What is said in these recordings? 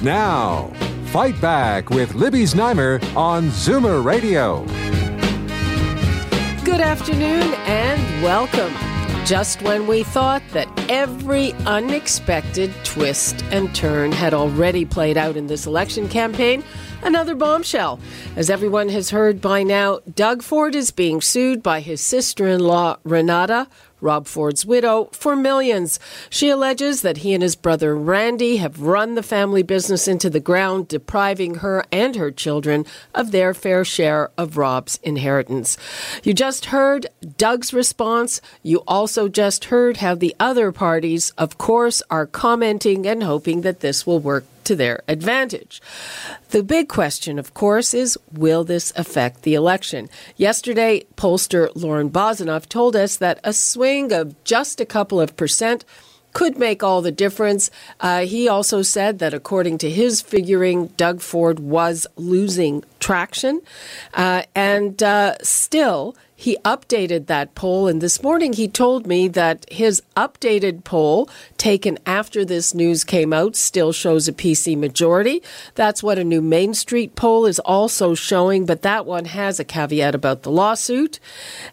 Now, Fight Back with Libby Znaimer on Zoomer Radio. Good afternoon and welcome. Just when we thought that every unexpected twist and turn had already played out in this election campaign, another bombshell. As everyone has heard by now, Doug Ford is being sued by his sister in law, Renata, Rob Ford's widow, for millions. She alleges that he and his brother Randy have run the family business into the ground, depriving her and her children of their fair share of Rob's inheritance. You just heard Doug's response. You also just heard how the other parties, of course, are commenting and hoping that this will work to their advantage. The big question, of course, is will this affect the election? Yesterday, pollster Lorne Bozinoff told us that a swing of just a couple of percent could make all the difference. Uh, he also said that according to his figuring, Doug Ford was losing traction. Uh, and uh, still, he updated that poll. And this morning he told me that his updated poll, taken after this news came out, still shows a PC majority. That's what a new Main Street poll is also showing, but that one has a caveat about the lawsuit.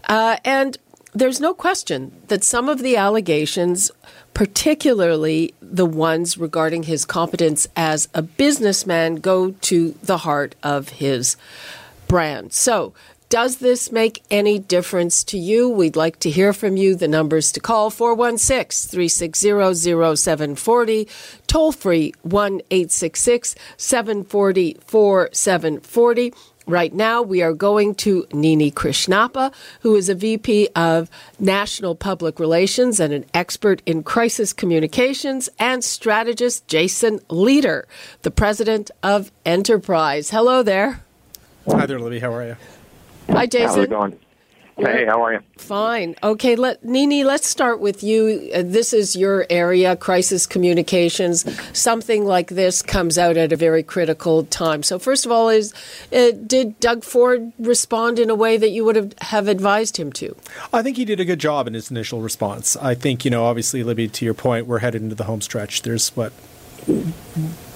Uh, and there's no question that some of the allegations, particularly the ones regarding his competence as a businessman, go to the heart of his brand. So, does this make any difference to you? We'd like to hear from you. The numbers to call 416 360 0740, toll free 1 866 740 4740. Right now, we are going to Nini Krishnappa, who is a VP of National Public Relations and an expert in crisis communications, and strategist Jason Lietaer, the president of Enterprise. Hello there. Hi there, Libby. How are you? Hi, Jason. How's it going? Hey, how are you? Fine. Okay, let Nini, let's start with you. Uh, this is your area, crisis communications. Something like this comes out at a very critical time. So, first of all, is uh, did Doug Ford respond in a way that you would have, have advised him to? I think he did a good job in his initial response. I think, you know, obviously, Libby, to your point, we're headed into the home stretch. There's what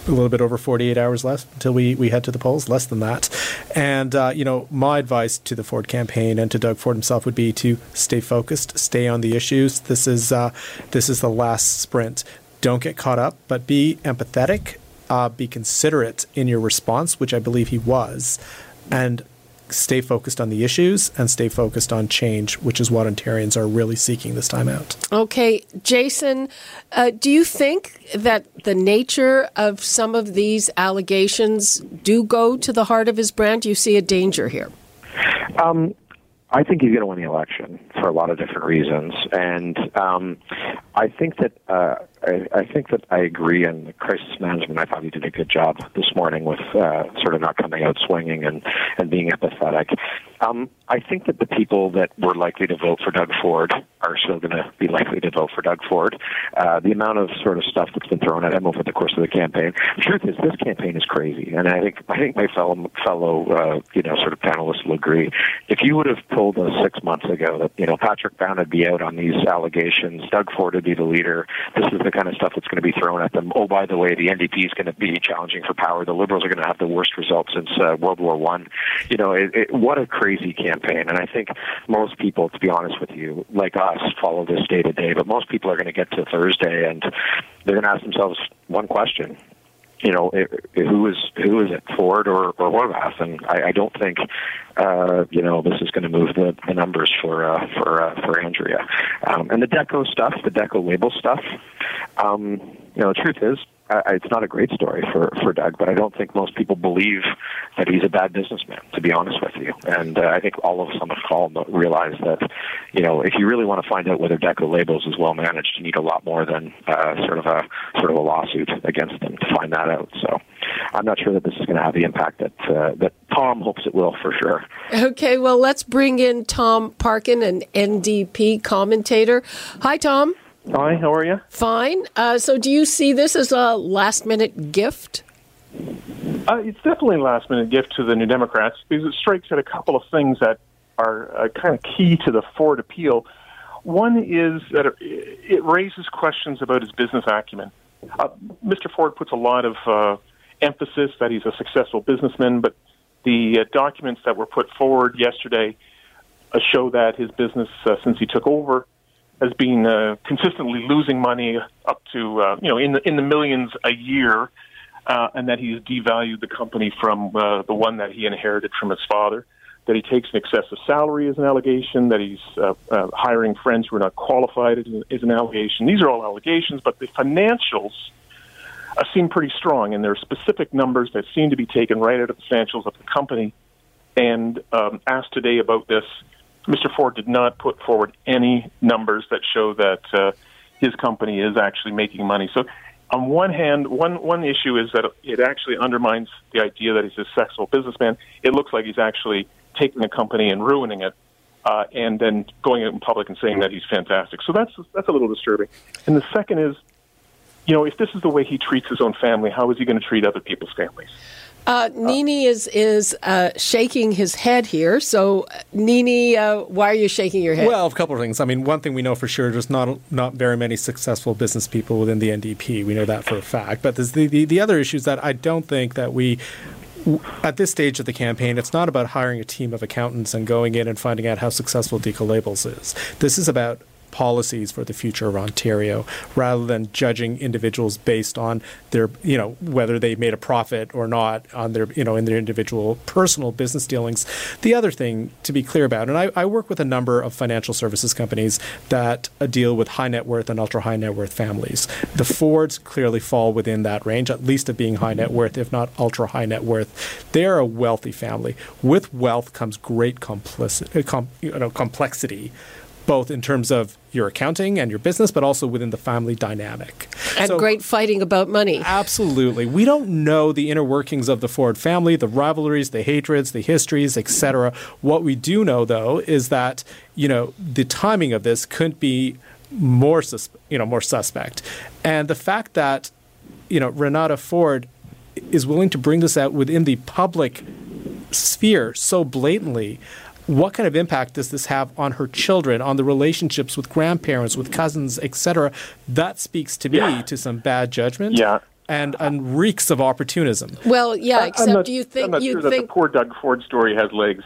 a little bit over 48 hours left until we, we head to the polls, less than that. And, uh, you know, my advice to the Ford campaign and to Doug Ford himself would be to stay focused, stay on the issues. This is, uh, this is the last sprint. Don't get caught up, but be empathetic, uh, be considerate in your response, which I believe he was, and stay focused on the issues and stay focused on change, which is what Ontarians are really seeking this time out. Okay, Jason, uh, do you think that the nature of some of these allegations do go to the heart of his brand? Do you see a danger here? Um, I think he's going to win the election for a lot of different reasons, and um, I think that uh, I, I think that I agree in the crisis management. I thought he did a good job this morning with uh, sort of not coming out swinging and and being empathetic. Um, I think that the people that were likely to vote for Doug Ford are still going to be likely to vote for Doug Ford. Uh, the amount of sort of stuff that's been thrown at him over the course of the campaign. The truth is, this campaign is crazy, and I think I think my fellow fellow uh, you know sort of panelists will agree. If you would have told us six months ago that you know Patrick Brown would be out on these allegations, Doug Ford would be the leader. This is kind of stuff that's going to be thrown at them. Oh, by the way, the NDP is going to be challenging for power. The Liberals are going to have the worst results since uh, World War One. You know, it, it, what a crazy campaign. And I think most people, to be honest with you, like us, follow this day to day. But most people are going to get to Thursday and they're going to ask themselves one question: you know, it who is who is it, Ford or or Horwath? And I, I don't think, uh, you know, this is going to move the, the numbers for uh, for uh, for Andrea. Um, and the Deco stuff, the Deco label stuff. Um, you know, the truth is, uh, it's not a great story for for Doug, but I don't think most people believe that he's a bad businessman. To be honest with you, and uh, I think all of us on the call realize that, you know, if you really want to find out whether Deco Labels is well managed, you need a lot more than uh, sort of a sort of a lawsuit against them to find that out. So, I'm not sure that this is going to have the impact that uh, that Tom hopes it will for sure. Okay, well, let's bring in Tom Parkin, an NDP commentator. Hi, Tom. Hi, how are you? Fine. Uh, so, do you see this as a last minute gift? Uh, it's definitely a last minute gift to the New Democrats because it strikes at a couple of things that are uh, kind of key to the Ford appeal. One is that it raises questions about his business acumen. Uh, Mr. Ford puts a lot of uh, emphasis that he's a successful businessman, but the uh, documents that were put forward yesterday uh, show that his business, uh, since he took over, has been uh, consistently losing money up to uh, you know in the in the millions a year, uh, and that he's devalued the company from uh, the one that he inherited from his father. That he takes an excessive salary is an allegation. That he's uh, uh, hiring friends who are not qualified is, an allegation. These are all allegations, but the financials uh, seem pretty strong, and there are specific numbers that seem to be taken right out of the financials of the company. And um, asked today about this, Mr. Ford did not put forward any numbers that show that uh, his company is actually making money. So, on one hand, one one issue is that it actually undermines the idea that he's a successful businessman. It looks like he's actually taking a company and ruining it, uh, and then going out in public and saying that he's fantastic. So that's that's a little disturbing. And the second is, you know, if this is the way he treats his own family, how is he going to treat other people's families? Uh, Nini is is uh, shaking his head here. So, Nini, uh, why are you shaking your head? Well, a couple of things. I mean, one thing we know for sure: there's not not very many successful business people within the NDP. We know that for a fact. But the the, the other issue is that I don't think that we at this stage of the campaign, it's not about hiring a team of accountants and going in and finding out how successful Deco Labels is. This is about policies for the future of Ontario rather than judging individuals based on their, you know, whether they made a profit or not on their, you know, in their individual personal business dealings. The other thing to be clear about, and I, I work with a number of financial services companies that deal with high net worth and ultra high net worth families. The Fords clearly fall within that range, at least of being high net worth, if not ultra high net worth. They are a wealthy family. With wealth comes great complicity, com, you know, complexity both in terms of your accounting and your business, but also within the family dynamic. And so, great fighting about money. Absolutely. We don't know the inner workings of the Ford family, the rivalries, the hatreds, the histories, etc. What we do know, though, is that you know the timing of this couldn't be more sus- you know more suspect, and the fact that you know Renata Ford is willing to bring this out within the public sphere so blatantly what kind of impact does this have on her children, on the relationships with grandparents, with cousins, etc.? That speaks to me yeah. to some bad judgment. Yeah. And, and reeks of opportunism. Well, yeah. Except, not, do you think I'm not you sure think that the poor Doug Ford story has legs?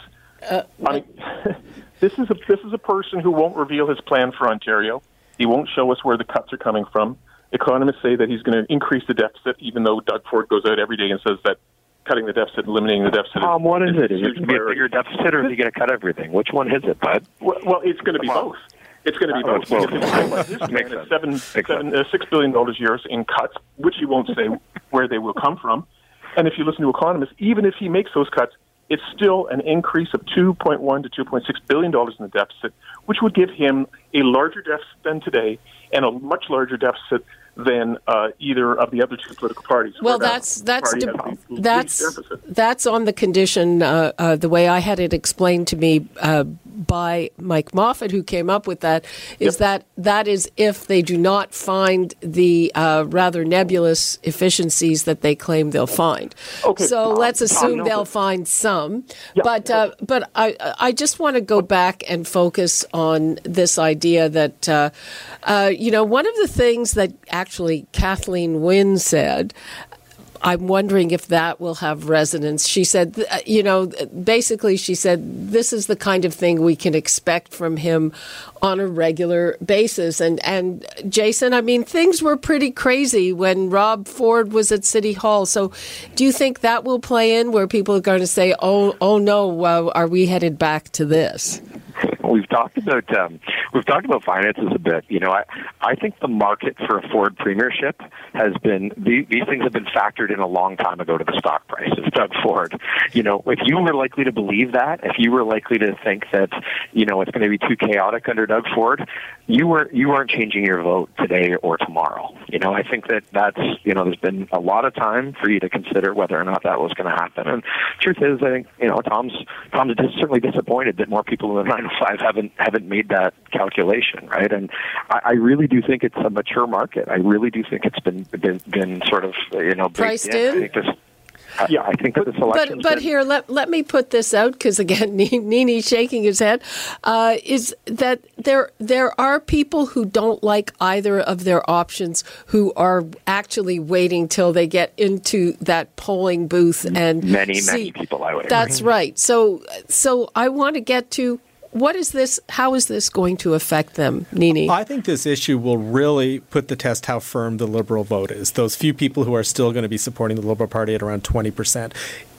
Uh, I mean, this is a this is a person who won't reveal his plan for Ontario. He won't show us where the cuts are coming from. Economists say that he's going to increase the deficit, even though Doug Ford goes out every day and says that cutting the deficit, eliminating the deficit. Tom, what is, is it? Is it going to be a bigger deficit, or is he going to cut everything? Which one is it, bud? Well, well it's going to be both. It's going to be oh, both. both. this man is seven, seven, uh, six billion dollars a year in cuts, which he won't say where they will come from. And if you listen to economists, even if he makes those cuts, it's still an increase of 2.1 to 2.6 billion dollars in the deficit, which would give him a larger deficit than today and a much larger deficit than uh, either of the other two political parties. Well, that's that's de- that's that's on the condition. Uh, uh, the way I had it explained to me uh, by Mike Moffat, who came up with that, is yep. that that is if they do not find the uh, rather nebulous efficiencies that they claim they'll find. Okay. So let's assume they'll find some. Yep. But uh, but I I just want to go back and focus on this idea that you know one of the things that actually Kathleen Wynne said. I'm wondering if that will have resonance. She said, uh, you know, basically, she said, this is the kind of thing we can expect from him on a regular basis. And, and Jason, I mean, things were pretty crazy when Rob Ford was at City Hall. So do you think that will play in where people are going to say, oh, oh no, uh, are we headed back to this? we've talked about um, we've talked about finances a bit. You know, I I think the market for a Ford premiership has been these, things have been factored in a long time ago to the stock price of Doug Ford. You know, if you were likely to believe that, if you were likely to think that you know it's going to be too chaotic under Doug Ford, you were you weren't changing your vote today or tomorrow. You know, I think that that's you know there's been a lot of time for you to consider whether or not that was going to happen. And truth is, I think you know Tom's Tom's certainly disappointed that more people in the 905 haven't haven't made that calculation, right? And I, I really do think it's a mature market. I really do think it's been been, been sort of you know priced in. in. Yeah, I think that this election. But but here, let let me put this out because again, Nini shaking his head. Uh, is that there there are people who don't like either of their options who are actually waiting till they get into that polling booth and many see. many people. I would. That's agree. right. So so I want to get to what is this? How is this going to affect them, Nini? I think this issue will really put the test how firm the Liberal vote is. Those few people who are still going to be supporting the Liberal Party at around 20%.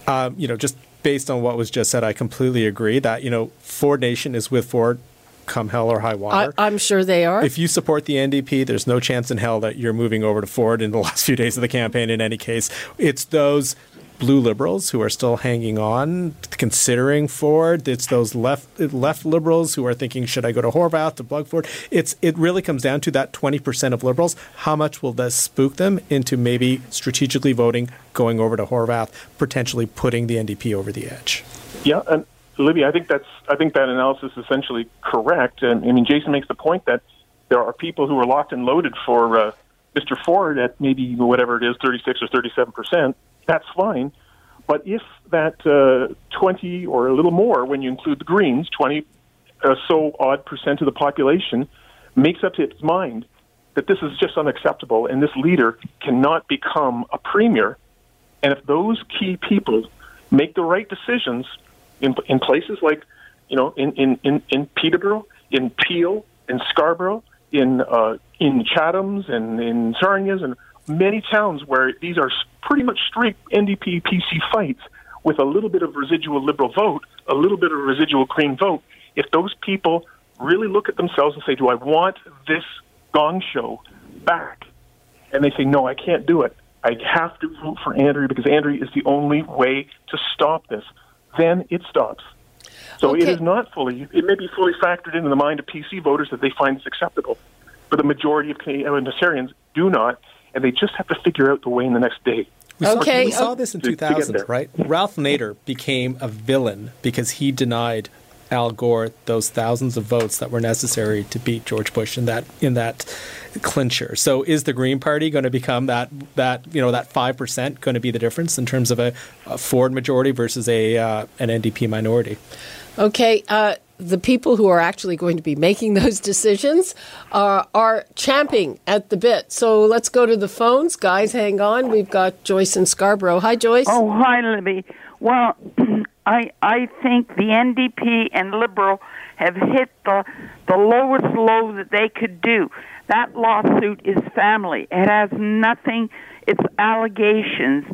Um, you know, just based on what was just said, I completely agree that, you know, Ford Nation is with Ford come hell or high water. I, am sure they are. If you support the NDP, there's no chance in hell that you're moving over to Ford in the last few days of the campaign in any case. It's those blue liberals who are still hanging on, considering Ford. It's those left left liberals who are thinking, should I go to Horwath to plug Ford? It's it really comes down to that twenty percent of liberals. How much will this spook them into maybe strategically voting, going over to Horwath, potentially putting the NDP over the edge? Yeah, and Libby, I think that's I think that analysis is essentially correct. And I mean, Jason makes the point that there are people who are locked and loaded for uh, Mr. Ford at maybe whatever it is, thirty six or thirty seven percent that's fine. But if that uh, 20 or a little more, when you include the Greens, 20 uh, so odd percent of the population makes up its mind that this is just unacceptable and this leader cannot become a premier. And if those key people make the right decisions in, in places like, you know, in, in, in, in Peterborough, in Peel, in Scarborough, in uh, in Chatham's and in Sarnias and many towns where these are pretty much straight NDP PC fights with a little bit of residual liberal vote, a little bit of residual green vote. If those people really look at themselves and say, "Do I want this gong show back?" and they say, "No, I can't do it. I have to vote for Andrew because Andrew is the only way to stop this," then it stops. So okay. it is not fully. It may be fully factored into the mind of PC voters that they find this acceptable, but the majority of Canadian Ontarians do not and they just have to figure out the way in the next day. We okay. Saw, we saw this in 2000, right? Ralph Nader became a villain because he denied Al Gore those thousands of votes that were necessary to beat George Bush in that in that clincher. So is the Green Party going to become that that you know that five percent going to be the difference in terms of a, a Ford majority versus a uh, an NDP minority? Okay, uh, the people who are actually going to be making those decisions are, are champing at the bit. So let's go to the phones. Guys, hang on. We've got Joyce in Scarborough. Hi, Joyce. Oh, hi, Libby. Well, I I think the NDP and Liberal have hit the the lowest low that they could do. That lawsuit is family. It has nothing. It's allegations,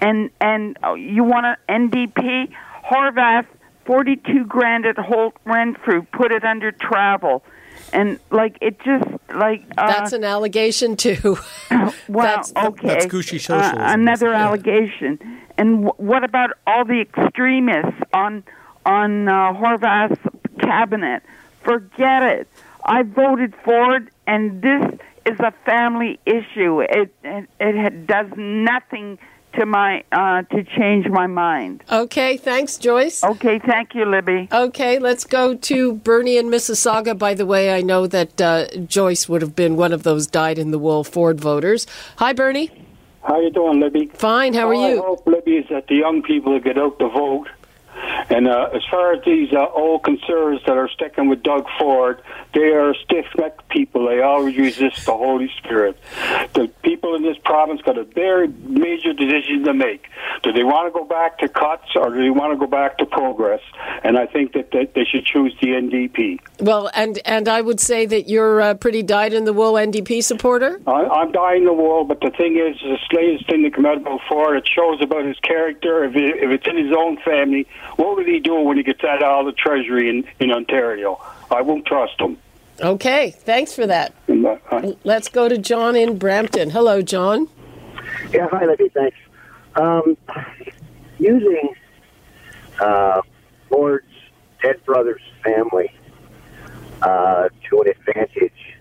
and and uh, you want an NDP Horwath 42 grand at Holt Renfrew, put it under travel. And like it just like uh, that's an allegation too. well, that's, okay, that's Gushy uh, another yeah. allegation. And w- what about all the extremists on on uh, Horwath's cabinet? Forget it. I voted for it, and this is a family issue. It it, it does nothing to my uh, to change my mind. Okay, thanks, Joyce. Okay, thank you, Libby. Okay, let's go to Bernie in Mississauga. By the way, I know that uh, Joyce would have been one of those dyed-in-the-wool Ford voters. Hi, Bernie. How you doing, Libby? Fine. How are All you? I hope, Libby, is that the young people get out to vote. And uh, as far as these uh, old conservatives that are sticking with Doug Ford, they are stiff-necked people. They always resist the Holy Spirit. The people in this province got a very major decision to make. Do they want to go back to cuts or do they want to go back to progress? And I think that, that they should choose the NDP. Well, and and I would say that you're a pretty dyed-in-the-wool NDP supporter. I, I'm dyed-in-the-wool, but the thing is, the latest thing that came out about Ford, it shows about his character. If, it, if it's in his own family, what will he do when he gets out of the treasury in, in Ontario? I won't trust him. Okay, thanks for that. Let's go to John in Brampton. Hello, John. Yeah, hi, Libby. Thanks. Um, using uh, Ford's dead brother's family uh, to an advantage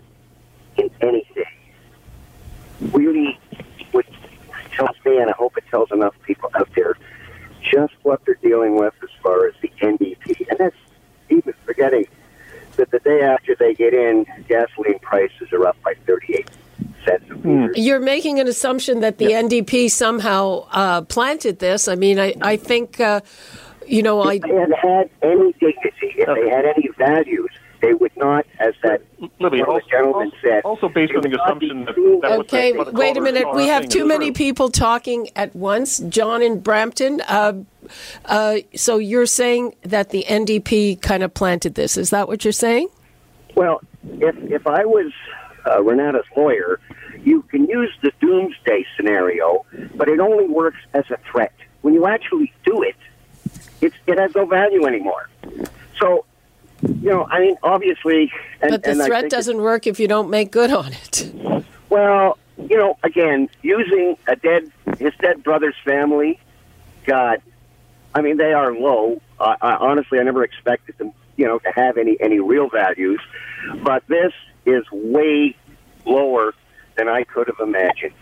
in anything really would tells me, and I hope it tells enough people out there, just what they're dealing with as far as the NDP. And that's even forgetting that the day after they get in, gasoline prices are up by 38 cents a liter. You're making an assumption that the NDP somehow uh, planted this. I mean, I, I think, uh, you know, I. If they had had any dignity, if they had any values, they would not, as that Libby, one of also, the gentlemen also, said, also based on the would not be assumption that, that what Okay, the, what the wait a minute. We have too many true. people talking at once. John in Brampton. Uh, uh, so you're saying that the NDP kind of planted this. Is that what you're saying? Well, if if I was uh, Renata's lawyer, you can use the doomsday scenario, but it only works as a threat. When you actually do it, it's, it has no value anymore. So, you know, I mean, obviously, and, But the and threat doesn't work if you don't make good on it. well, you know, again, using a dead his dead brother's family, God, I mean, they are low. Uh, I, honestly, I never expected them, you know, to have any any real values, but this is way lower than I could have imagined.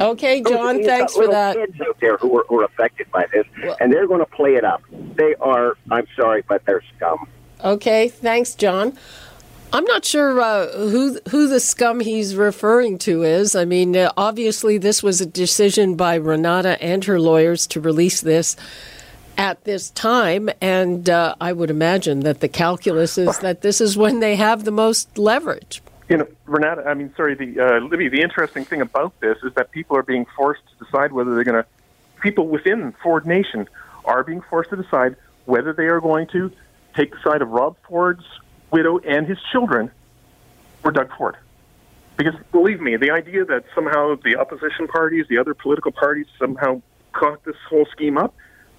Okay, John, You've thanks for that. Kids out there who are, who are affected by this, Well- and they're going to play it up. They are. I'm sorry, but they're scum. Okay, thanks, John. I'm not sure uh, who who the scum he's referring to is. I mean, uh, obviously, this was a decision by Renata and her lawyers to release this at this time, and uh, I would imagine that the calculus is that this is when they have the most leverage. You know, Renata, I mean, sorry, the uh, Libby. The interesting thing about this is that people are being forced to decide whether they're going to. People within Ford Nation are being forced to decide whether they are going to take the side of Rob Ford's widow and his children, or Doug Ford. Because believe me, the idea that somehow the opposition parties, the other political parties, somehow caught this whole scheme up,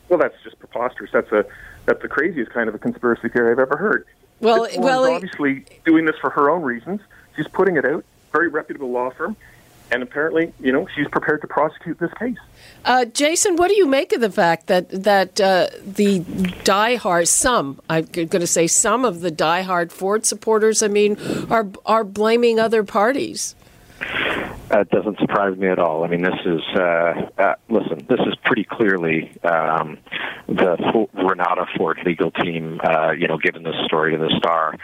well, that's just preposterous. That's a that's the craziest kind of a conspiracy theory I've ever heard. Well, woman's well, obviously doing this for her own reasons. She's putting it out. Very reputable law firm, and apparently, you know, she's prepared to prosecute this case. Uh, Jason, what do you make of the fact that that uh, the diehard some I'm going to say some of the diehard Ford supporters, I mean, are are blaming other parties? Uh, it doesn't surprise me at all. I mean, this is uh, uh, listen. This is pretty clearly um, the Renata Ford legal team. Uh, you know, given this story to the Star,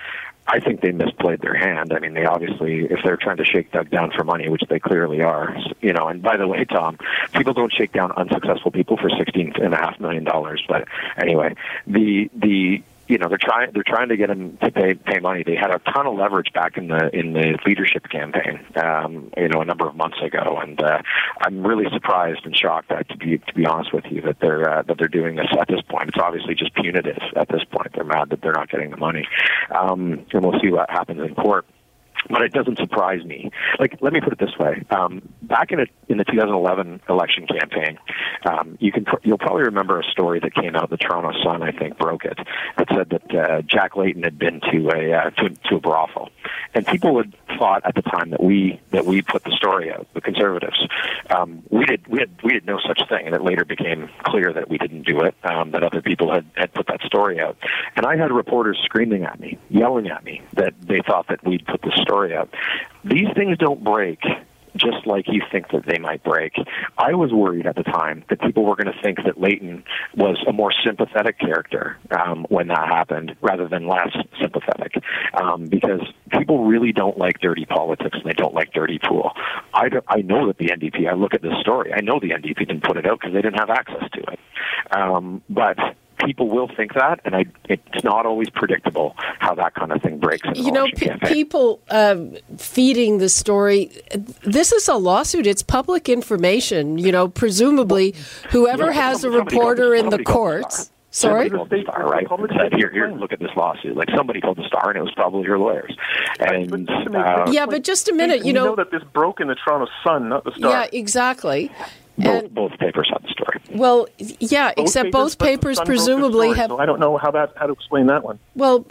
I think they misplayed their hand. I mean, they obviously, if they're trying to shake Doug down for money, which they clearly are, you know. And by the way, Tom, people don't shake down unsuccessful people for sixteen and a half million dollars. But anyway, the the you know they're trying they're trying to get him to pay pay money. They had a ton of leverage back in the in the leadership campaign, um, you know, a number of months ago, and uh, I'm really surprised and shocked that to be to be honest with you that they're uh, that they're doing this at this point. It's obviously just punitive at this point. They're mad that they're not getting the money, um, and we'll see what happens in court but it doesn't surprise me. Like, let me put it this way: um, back in a, in the 2011 election campaign, um, you can pr- you'll probably remember a story that came out. of The Toronto Sun, I think, broke it. That said that uh, Jack Layton had been to a uh, to, to a brothel, and people had thought at the time that we that we put the story out. The conservatives, um, we did we had we did no such thing, and it later became clear that we didn't do it. Um, that other people had had put that story out, and I had reporters screaming at me, yelling at me that they thought that we'd put the story out. These things don't break just like you think that they might break. I was worried at the time that people were going to think that Layton was a more sympathetic character um, when that happened rather than less sympathetic um, because people really don't like dirty politics and they don't like dirty pool. I, I know that the NDP, I look at this story, I know the NDP didn't put it out because they didn't have access to it. Um, but people will think that, and I, it's not always predictable how that kind of thing breaks. In You know, election pe- people um, feeding the story. This is a lawsuit. It's public information. You know, presumably, whoever Yeah, has a somebody- somebody reporter called- in the somebody called the courts. Sorry. Somebody told the Star, right? Said, here, here, look at this lawsuit. Like somebody told the Star, and it was probably your lawyers. And But just to make- uh, Yeah, but just a minute. You we know. that this broke in the Toronto Sun, not the Star. Yeah, exactly. Both, both papers have the story. well, yeah, except both but the papers Sun broke the presumably story, have So I don't know how that how to explain that one. Well,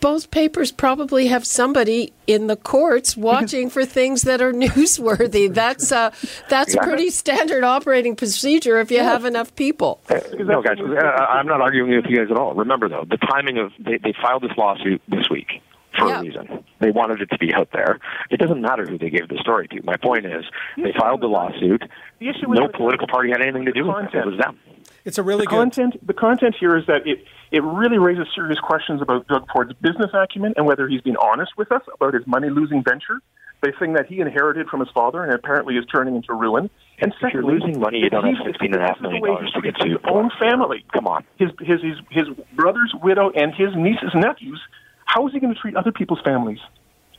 both papers probably have somebody in the courts watching for things that are newsworthy. That's uh, that's Yeah. pretty standard operating procedure if you have enough people. No, guys, uh, I'm not arguing with you guys at all. Remember, though, the timing of they, they filed this lawsuit this week for Yeah. a reason. They wanted it to be out there. It doesn't matter who they gave the story to. My point is, they filed the lawsuit. The issue with No political party had anything to do with it. It content. was them. It's a really the good. content the content here is that it it really raises serious questions about Doug Ford's business acumen and whether he's been honest with us about his money losing venture, the thing that he inherited from his father and apparently is turning into ruin. And If you're losing money, you don't have sixteen and a half this is the million dollars to get to sued. His own family. Come on. His his his, his brother's widow and his niece's nephews. How is he going to treat other people's families?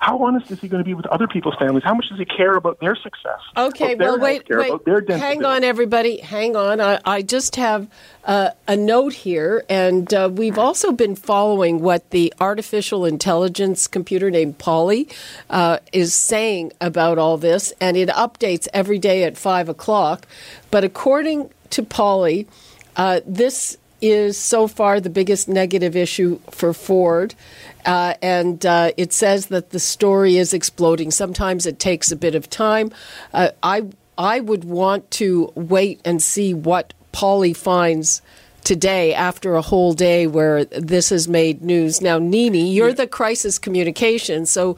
How honest is he going to be with other people's families? How much does he care about their success? Okay, their well, wait, wait. about their Hang on, everybody. Hang on. I, I just have uh, a note here, and uh, we've also been following what the artificial intelligence computer named Polly uh, is saying about all this, and it updates every day at 5 o'clock. But according to Polly, uh, this is so far the biggest negative issue for Ford. Uh, and uh, it says that the story is exploding. Sometimes it takes a bit of time. Uh, I I would want to wait and see what Polly finds today after a whole day where this has made news. Now, Nini, you're the crisis communication, so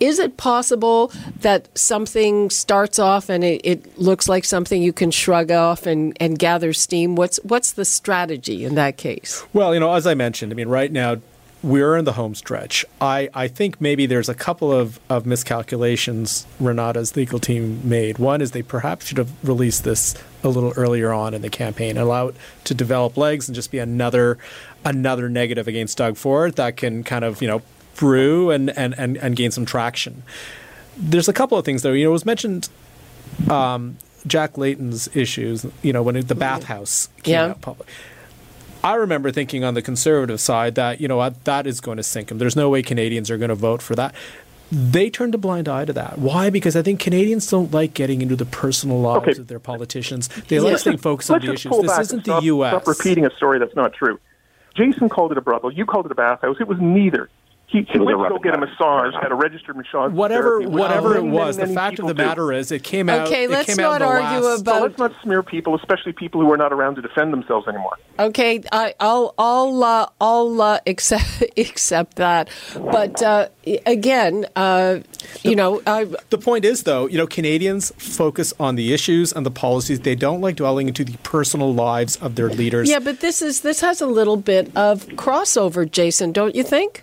is it possible that something starts off and it, it looks like something you can shrug off and, and gather steam? What's what's the strategy in that case? Well, you know, as I mentioned, I mean, right now we're in the home stretch. I, I think maybe there's a couple of, of miscalculations Renata's legal team made. One is they perhaps should have released this a little earlier on in the campaign, allow it to develop legs and just be another another negative against Doug Ford that can kind of, you know, brew and, and, and, and gain some traction. There's a couple of things though. You know, it was mentioned um, Jack Layton's issues, you know, when it, the bathhouse came Yeah. out public. I remember thinking on the conservative side that you know that is going to sink him. There's no way Canadians are going to vote for that. They turned a blind eye to that. Why? Because I think Canadians don't like getting into the personal lives Okay. of their politicians. They like staying focused on Let's the just issues. This isn't the stop, U.S. Stop repeating a story that's not true. Jason called it a brothel. You called it a bathhouse. It was neither. He, he went to go get a massage, down. had a registered massage. Whatever, therapy, whatever it was, many, the many fact of the do. matter is, it came out. Okay, it let's came out not in the argue last- So about- let's not smear people, especially people who are not around to defend themselves anymore. Okay, I, I'll I'll uh, I'll uh, accept accept that, but uh, again, uh, you know, I, The point is, though, you know, Canadians focus on the issues and the policies. They don't like dwelling into the personal lives of their leaders. yeah, but this is this has a little bit of crossover, Jason, don't you think?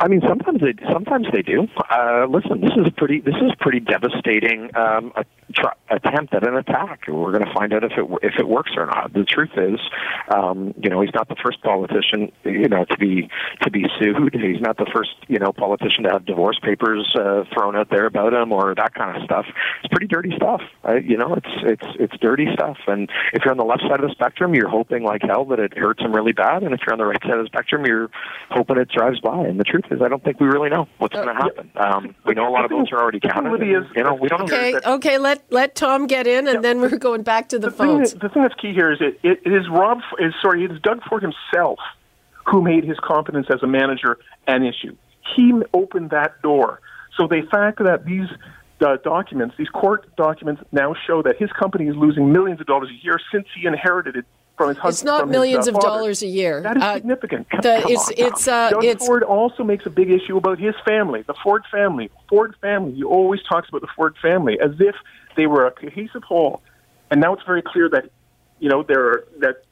I mean, sometimes they sometimes they do. Uh, listen, this is a pretty this is pretty devastating um, tr- attempt at an attack. We're going to find out if it if it works or not. The truth is, um, you know, he's not the first politician, you know, to be to be sued. He's not the first, you know, politician to have divorce papers uh, thrown out there about him or that kind of stuff. It's pretty dirty stuff. Uh, you know, it's it's it's dirty stuff. And if you're on the left side of the spectrum, you're hoping like hell that it hurts him really bad. And if you're on the right side of the spectrum, you're hoping it drives by. And the truth is, I don't think we really know what's going to happen. Um, we know a lot of votes are already counted. Libby and, you know, we don't know. Okay, okay, let let Tom get in, and then we're going back to the, The thing, phones. that, the thing that's key here is it, it, it is Rob. Is sorry, it is Doug Ford himself who made his competence as a manager an issue. He opened that door. So the fact that these uh, documents, these court documents, now show that his company is losing millions of dollars a year since he inherited it from his husband. It's not from his, millions uh, of father. dollars a year. That is Uh, significant. the, Come it's on it's uh, Doug it's Ford also makes a big issue about his family, the Ford family. Ford family. He always talks about the Ford family as if they were a cohesive whole. And now it's very clear that, you know, there are, that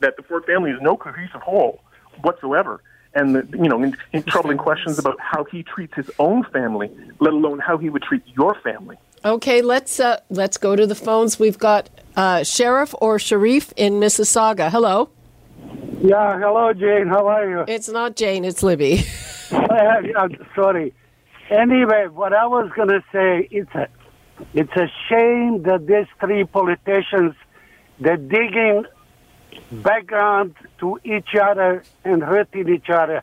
that the Ford family is no cohesive whole whatsoever. And the, you know, in, in troubling questions about how he treats his own family, let alone how he would treat your family. okay. Let's uh, let's go to the phones. We've got uh, Sheriff or Sharif in Mississauga. Hello. Yeah, hello, Jane. How are you? It's not Jane. It's Libby. Uh, yeah, sorry. Anyway, what I was going to say, it's a, it's a shame that these three politicians, they're digging background to each other and hurting each other.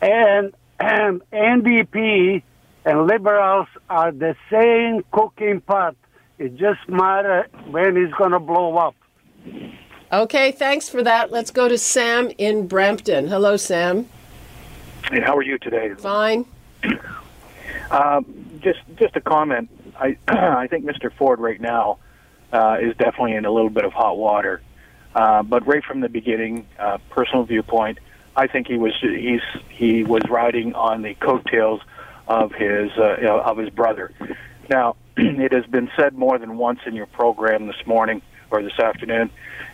And, and NDP and liberals are the same cooking pot. It just matter when it's going to blow up. Okay, thanks for that. Let's go to Sam in Brampton. Hello, Sam. Hey, how are you today? Fine. Um, just just a comment. I I think Mr. Ford right now uh, is definitely in a little bit of hot water. Uh, but right from the beginning, uh, personal viewpoint, I think he was he's he was riding on the coattails of his uh, of his brother. Now, it has been said more than once in your program this morning or this afternoon,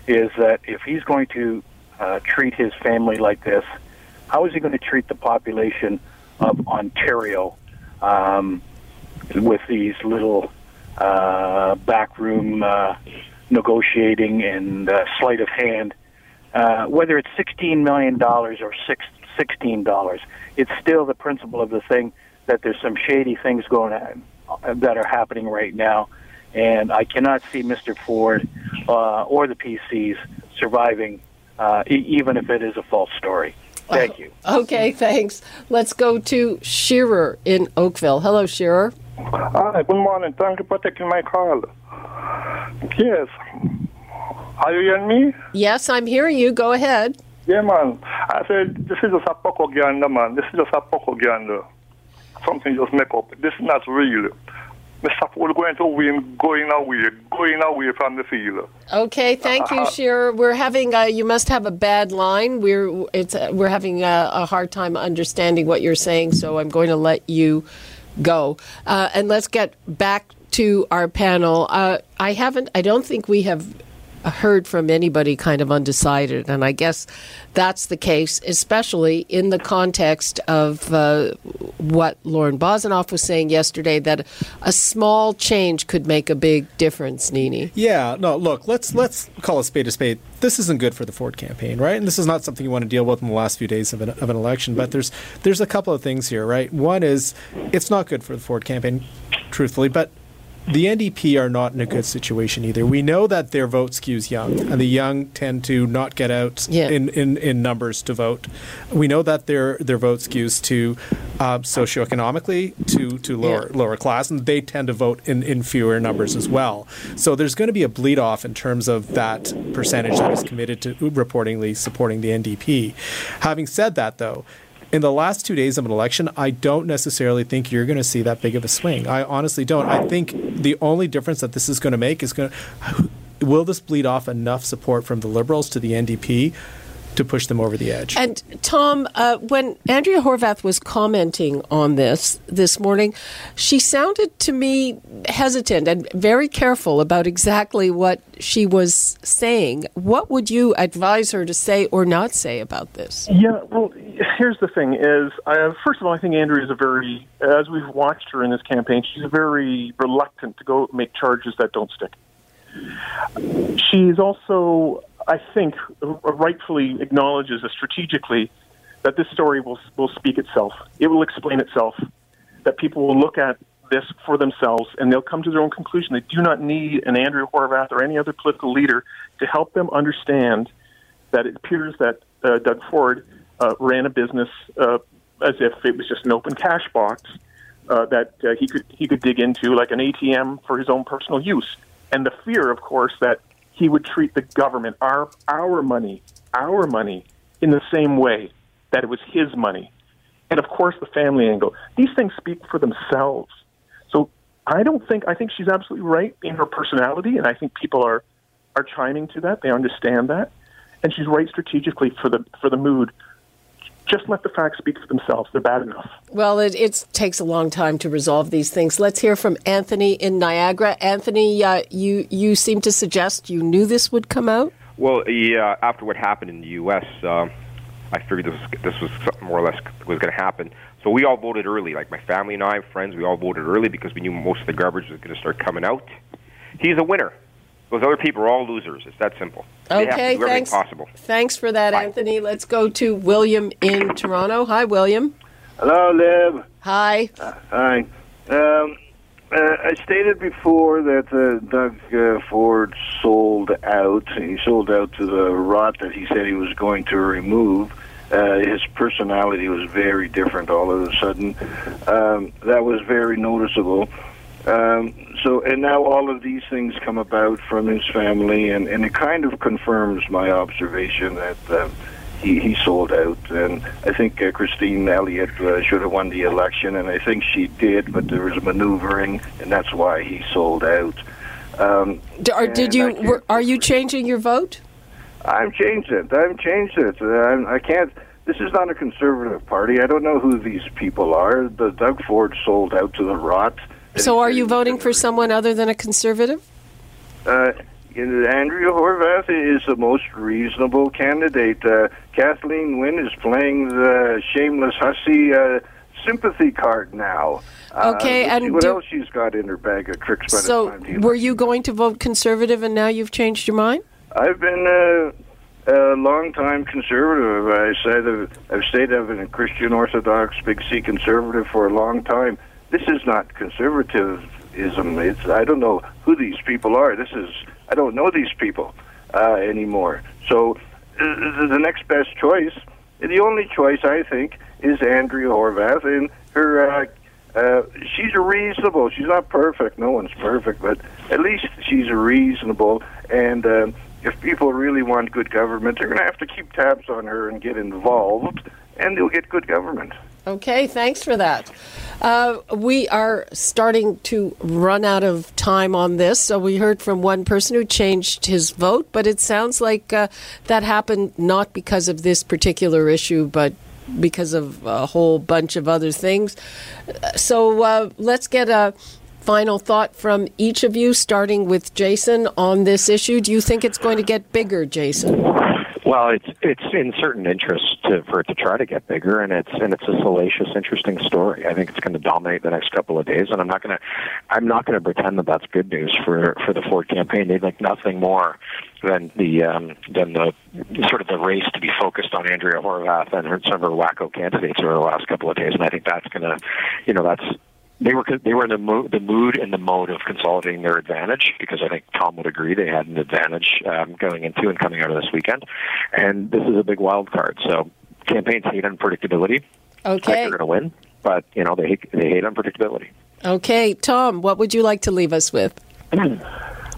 is that if he's going to uh, treat his family like this, how is he going to treat the population of Ontario um, with these little uh, backroom uh, negotiating and uh, sleight of hand? Uh, whether it's $16 million or six, $16, it's still the principle of the thing that there's some shady things going on that are happening right now. And I cannot see Mr. Ford uh, or the PCs surviving, uh, e- even if it is a false story. Thank you. Okay, thanks. Let's go to Shearer in Oakville. Hello, Shearer. Hi, good morning. Thank you for taking my call. Yes. Are you hearing me? Yes, I'm hearing you. Go ahead. Yeah, man. I said, this is just a propaganda, man. This is just a propaganda. Something just make up. This is not real. Mr. Ford going to win, going away, going away from the field. Okay, thank you, Shearer. We're having. Uh, you must have a bad line. We're it's we're having a, a hard time understanding what you're saying. So I'm going to let you go. Uh, and let's get back to our panel. Uh, I haven't. I don't think we have heard from anybody kind of undecided, and I guess that's the case, especially in the context of uh, what Lorne Bozinoff was saying yesterday that a small change could make a big difference. Nini. Yeah, no, look, let's let's call a spade a spade. This isn't good for the Ford campaign, right? And this is not something you want to deal with in the last few days of an, of an election. But there's there's a couple of things here, right? One is it's not good for the Ford campaign, truthfully, but the NDP are not in a good situation either. We know that their vote skews young, and the young tend to not get out Yeah. in, in, in numbers to vote. We know that their their vote skews to uh, socioeconomically to to lower Yeah. lower class, and they tend to vote in, in fewer numbers as well. So there's going to be a bleed off in terms of that percentage that is committed to reportingly supporting the NDP. Having said that, though. In the last two days of an election, I don't necessarily think you're going to see that big of a swing. I honestly don't. I think the only difference that this is going to make is going to will this bleed off enough support from the Liberals to the NDP to push them over the edge. And Tom, uh, when Andrea Horwath was commenting on this this morning, she sounded to me hesitant and very careful about exactly what she was saying. What would you advise her to say or not say about this? Yeah, well, here's the thing: is uh, first of all, I think Andrea is a very, as we've watched her in this campaign, she's very reluctant to go make charges that don't stick. She's also, I think, rightfully acknowledges strategically that this story will will speak itself. It will explain itself. That people will look at this for themselves and they'll come to their own conclusion. They do not need an Andrew Horwath or any other political leader to help them understand that it appears that uh, Doug Ford uh, ran a business uh, as if it was just an open cash box uh, that uh, he could he could dig into like an ATM for his own personal use. And the fear, of course, that he would treat the government, our our money, our money, in the same way that it was his money. And of course, the family angle. These things speak for themselves. So I don't think I think she's absolutely right in her personality, and I think people are are chiming to that. They understand that, and she's right strategically for the for the mood. Just let the facts speak for themselves. They're bad enough. Well, it, it takes a long time to resolve these things. Let's hear from Anthony in Niagara. Anthony, uh, you you seem to suggest you knew this would come out. Well, yeah. After what happened in the U.S., uh, I figured this was, this was something more or less was going to happen. So we all voted early. Like my family and I, friends, we all voted early because we knew most of the garbage was going to start coming out. He's a winner. Those other people are all losers. It's that simple. They have to Okay, do thanks. possible. Thanks for that, Anthony. Let's go to William in Toronto. Hi, William. Hello, Liv. Hi. Hi. Um, uh, I stated before that uh, Doug uh, Ford sold out. He sold out to the rot that he said he was going to remove. Uh, his personality was very different all of a sudden. Um, that was very noticeable. Um, so, and now all of these things come about from his family, and, and it kind of confirms my observation that um, he, he sold out. And I think uh, Christine Elliott uh, should have won the election, and I think she did, but there was maneuvering, and that's why he sold out. Um, D- Or did you? Were, are you changing your vote? I'm changed it. I'm changed it. Uh, I'm, I can't. This is not a conservative party. I don't know who these people are. The Doug Ford sold out to the rot. So, are you voting for someone other than a conservative? Uh, Andrea Horwath is the most reasonable candidate. Uh, Kathleen Wynne is playing the shameless hussy uh, sympathy card now. Uh, Okay, and what do- else she's got in her bag of tricks by the So, time were you going to vote conservative and now you've changed your mind? I've been uh, a long-time conservative. I said I've, I've stayed I've been a Christian Orthodox, big C conservative for a long time. This is not conservatism. It's I don't know who these people are. This is I don't know these people uh, anymore. So uh, the next best choice, the only choice I think, is Andrea Horwath and her. Uh, uh, she's reasonable. She's not perfect. No one's perfect, but at least she's reasonable. And um, if people really want good government, they're going to have to keep tabs on her and get involved, and they'll get good government. Okay, thanks for that. Uh, we are starting to run out of time on this. So we heard from one person who changed his vote, but it sounds like uh, that happened not because of this particular issue, but because of a whole bunch of other things. So uh, let's get a final thought from each of you, starting with Jason on this issue. Do you think it's going to get bigger, Jason? Well, it's it's in certain interests to, for it to try to get bigger, and it's and it's a salacious, interesting story. I think it's going to dominate the next couple of days, and I'm not going to I'm not going to pretend that that's good news for for the Ford campaign. They'd like nothing more than the um, than the sort of the race to be focused on Andrea Horwath and her, some of her wacko candidates over the last couple of days, and I think that's going to, you know, that's they were they were in the mood, the mood and the mode of consolidating their advantage because I think Tom would agree they had an advantage um, going into and coming out of this weekend, and this is a big wild card. So campaigns hate unpredictability. I think Okay. they're going to win, but you know they hate, they hate unpredictability. Okay, Tom, what would you like to leave us with?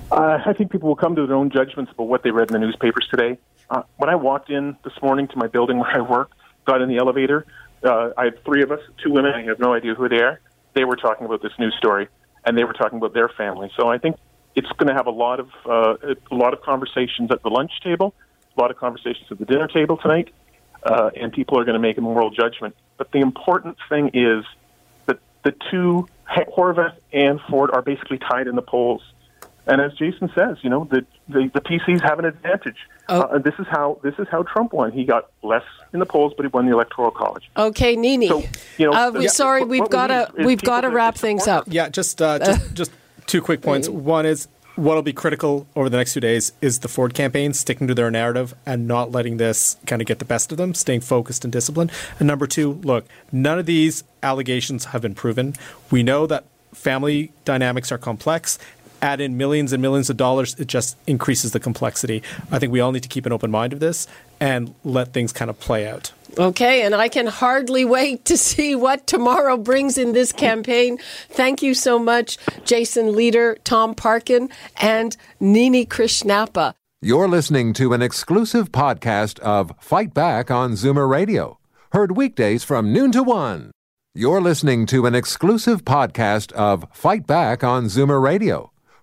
Uh, I think people will come to their own judgments about what they read in the newspapers today. Uh, when I walked in this morning to my building where I work, got in the elevator, uh, I had three of us, two women. I have no idea who they are. They were talking about this news story, and they were talking about their family. So I think it's going to have a lot of uh, a lot of conversations at the lunch table, a lot of conversations at the dinner table tonight, uh, and people are going to make a moral judgment. But the important thing is that the two Horwath and Ford are basically tied in the polls. And as Jason says, you know, the the, the PCs have an advantage. Uh, and this is how this is how Trump won. He got less in the polls, but he won the electoral college. Okay, Nini. you know, uh, we're sorry, what- we've what we got to we've got to to wrap things up. Yeah, just uh, just, just two quick points. One is what'll be critical over the next few days is the Ford campaign sticking to their narrative and not letting this kind of get the best of them, staying focused and disciplined. And number two, look, none of these allegations have been proven. We know that family dynamics are complex. Add in millions and millions of dollars, it just increases the complexity. I think we all need to keep an open mind of this and let things kind of play out. Okay, and I can hardly wait to see what tomorrow brings in this campaign. Thank you so much, Jason Lietaer, Tom Parkin, and Nini Krishnappa. You're listening to an exclusive podcast of Fight Back on Zoomer Radio, heard weekdays from noon to one. You're listening to an exclusive podcast of Fight Back on Zoomer Radio,